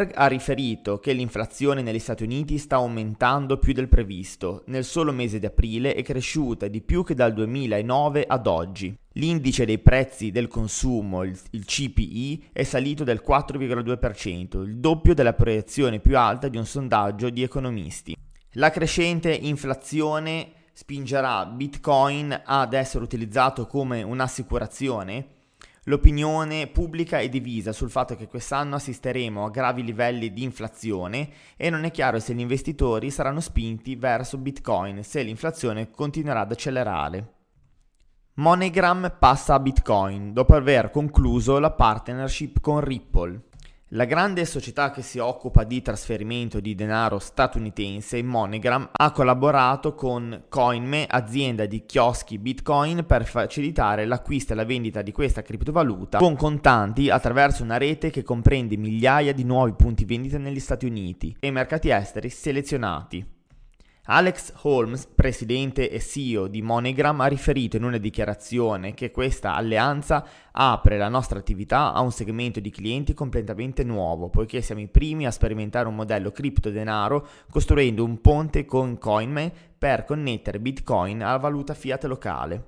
Bloomberg ha riferito che l'inflazione negli Stati Uniti sta aumentando più del previsto. Nel solo mese di aprile è cresciuta di più che dal 2009 ad oggi. L'indice dei prezzi del consumo, il, CPI, è salito del 4,2%, il doppio della proiezione più alta di un sondaggio di economisti. La crescente inflazione spingerà Bitcoin ad essere utilizzato come un'assicurazione? L'opinione pubblica è divisa sul fatto che quest'anno assisteremo a gravi livelli di inflazione e non è chiaro se gli investitori saranno spinti verso Bitcoin se l'inflazione continuerà ad accelerare. MoneyGram passa a Bitcoin dopo aver concluso la partnership con Ripple. La grande società che si occupa di trasferimento di denaro statunitense, MoneyGram, ha collaborato con CoinMe, azienda di chioschi Bitcoin, per facilitare l'acquisto e la vendita di questa criptovaluta con contanti attraverso una rete che comprende migliaia di nuovi punti vendita negli Stati Uniti e mercati esteri selezionati. Alex Holmes, presidente e CEO di MoneyGram, ha riferito in una dichiarazione che questa alleanza apre la nostra attività a un segmento di clienti completamente nuovo, poiché siamo i primi a sperimentare un modello criptodenaro costruendo un ponte con CoinMe per connettere Bitcoin alla valuta fiat locale.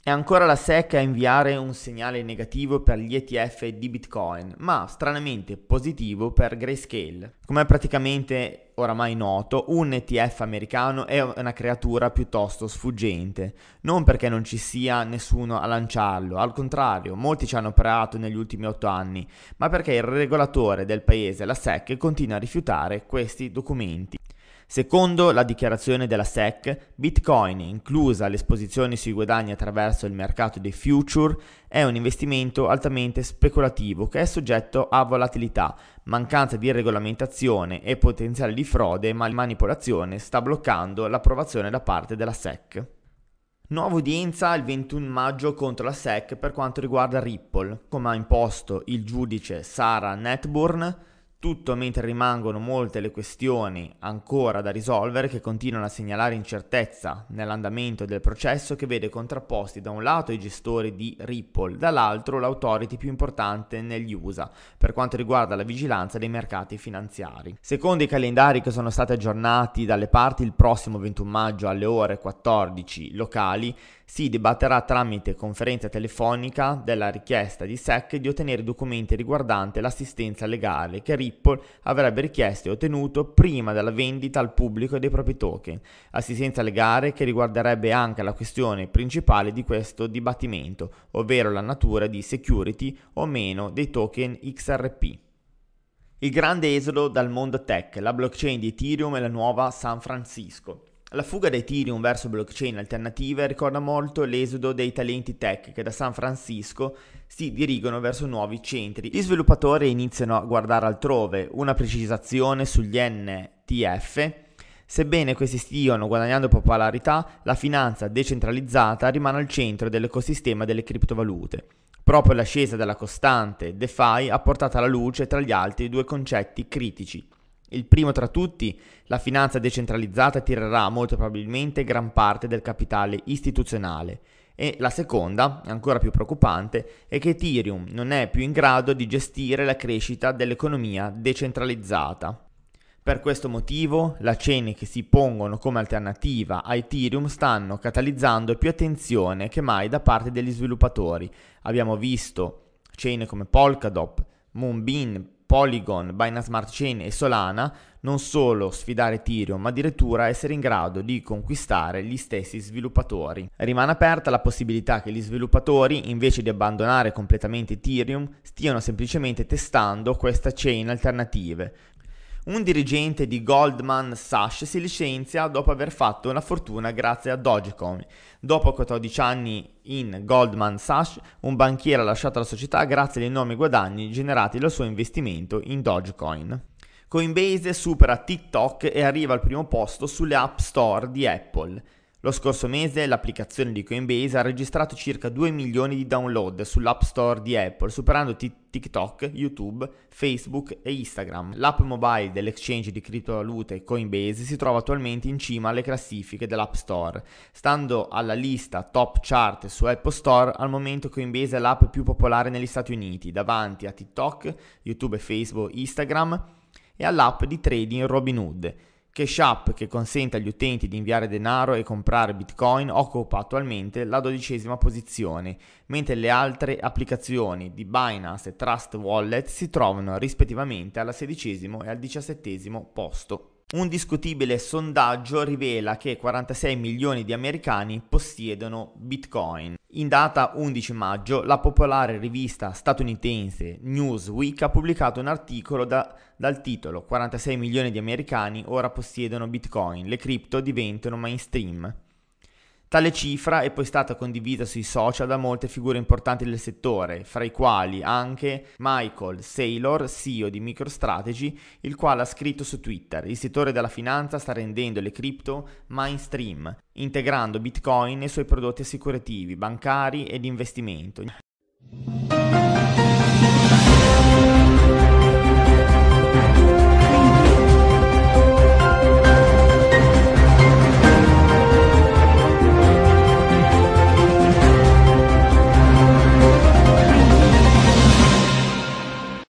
È ancora la SEC a inviare un segnale negativo per gli ETF di Bitcoin, ma stranamente positivo per Grayscale. Come praticamente oramai noto, un ETF americano è una creatura piuttosto sfuggente, non perché non ci sia nessuno a lanciarlo, al contrario, molti ci hanno operato negli ultimi otto anni, ma perché il regolatore del paese, la SEC, continua a rifiutare questi documenti. Secondo la dichiarazione della SEC, Bitcoin, inclusa l'esposizione sui guadagni attraverso il mercato dei future, è un investimento altamente speculativo che è soggetto a volatilità, mancanza di regolamentazione e potenziale di frode e manipolazione sta bloccando l'approvazione da parte della SEC. Nuova udienza il 21 maggio contro la SEC per quanto riguarda Ripple, come ha imposto il giudice Sarah Netburn tutto mentre rimangono molte le questioni ancora da risolvere che continuano a segnalare incertezza nell'andamento del processo che vede contrapposti da un lato i gestori di Ripple, dall'altro l'autority più importante negli USA per quanto riguarda la vigilanza dei mercati finanziari. Secondo i calendari che sono stati aggiornati dalle parti il prossimo 21 maggio alle ore 14 locali, si dibatterà tramite conferenza telefonica della richiesta di SEC di ottenere documenti riguardanti l'assistenza legale che Ripple avrebbe richiesto e ottenuto prima della vendita al pubblico dei propri token, assistenza legale che riguarderebbe anche la questione principale di questo dibattimento, ovvero la natura di security o meno dei token XRP. Il grande esodo dal mondo tech, la blockchain di Ethereum e la nuova San Francisco. La fuga da Ethereum verso blockchain alternative ricorda molto l'esodo dei talenti tech che da San Francisco si dirigono verso nuovi centri. Gli sviluppatori iniziano a guardare altrove, una precisazione sugli NTF. Sebbene questi stiano guadagnando popolarità, la finanza decentralizzata rimane al centro dell'ecosistema delle criptovalute. Proprio l'ascesa della costante DeFi ha portato alla luce tra gli altri due concetti critici il primo tra tutti, la finanza decentralizzata tirerà molto probabilmente gran parte del capitale istituzionale e la seconda, ancora più preoccupante, è che Ethereum non è più in grado di gestire la crescita dell'economia decentralizzata. Per questo motivo, le chain che si pongono come alternativa a Ethereum stanno catalizzando più attenzione che mai da parte degli sviluppatori. Abbiamo visto chain come Polkadot, Moonbeam, Polygon, Binance Smart Chain e Solana non solo sfidare Ethereum, ma addirittura essere in grado di conquistare gli stessi sviluppatori. Rimane aperta la possibilità che gli sviluppatori, invece di abbandonare completamente Ethereum, stiano semplicemente testando queste chain alternative, un dirigente di Goldman Sachs si licenzia dopo aver fatto una fortuna grazie a Dogecoin. Dopo 14 anni in Goldman Sachs, un banchiere ha lasciato la società grazie agli enormi guadagni generati dal suo investimento in Dogecoin. Coinbase supera TikTok e arriva al primo posto sulle App Store di Apple. Lo scorso mese l'applicazione di Coinbase ha registrato circa 2 milioni di download sull'App Store di Apple, superando TikTok, YouTube, Facebook e Instagram. L'app mobile dell'exchange di criptovalute Coinbase si trova attualmente in cima alle classifiche dell'App Store. Stando alla lista top chart su Apple Store, al momento Coinbase è l'app più popolare negli Stati Uniti, davanti a TikTok, YouTube, Facebook, Instagram e all'app di trading Robinhood. Cash App, che consente agli utenti di inviare denaro e comprare bitcoin, occupa attualmente la dodicesima posizione, mentre le altre applicazioni di Binance e Trust Wallet si trovano rispettivamente al sedicesimo e al diciassettesimo posto. Un discutibile sondaggio rivela che 46 milioni di americani possiedono Bitcoin. In data 11 maggio, la popolare rivista statunitense Newsweek ha pubblicato un articolo da, dal titolo 46 milioni di americani ora possiedono Bitcoin, le cripto diventano mainstream. Tale cifra è poi stata condivisa sui social da molte figure importanti del settore, fra i quali anche Michael Saylor, CEO di MicroStrategy, il quale ha scritto su Twitter: Il settore della finanza sta rendendo le cripto mainstream, integrando Bitcoin nei suoi prodotti assicurativi, bancari e di investimento.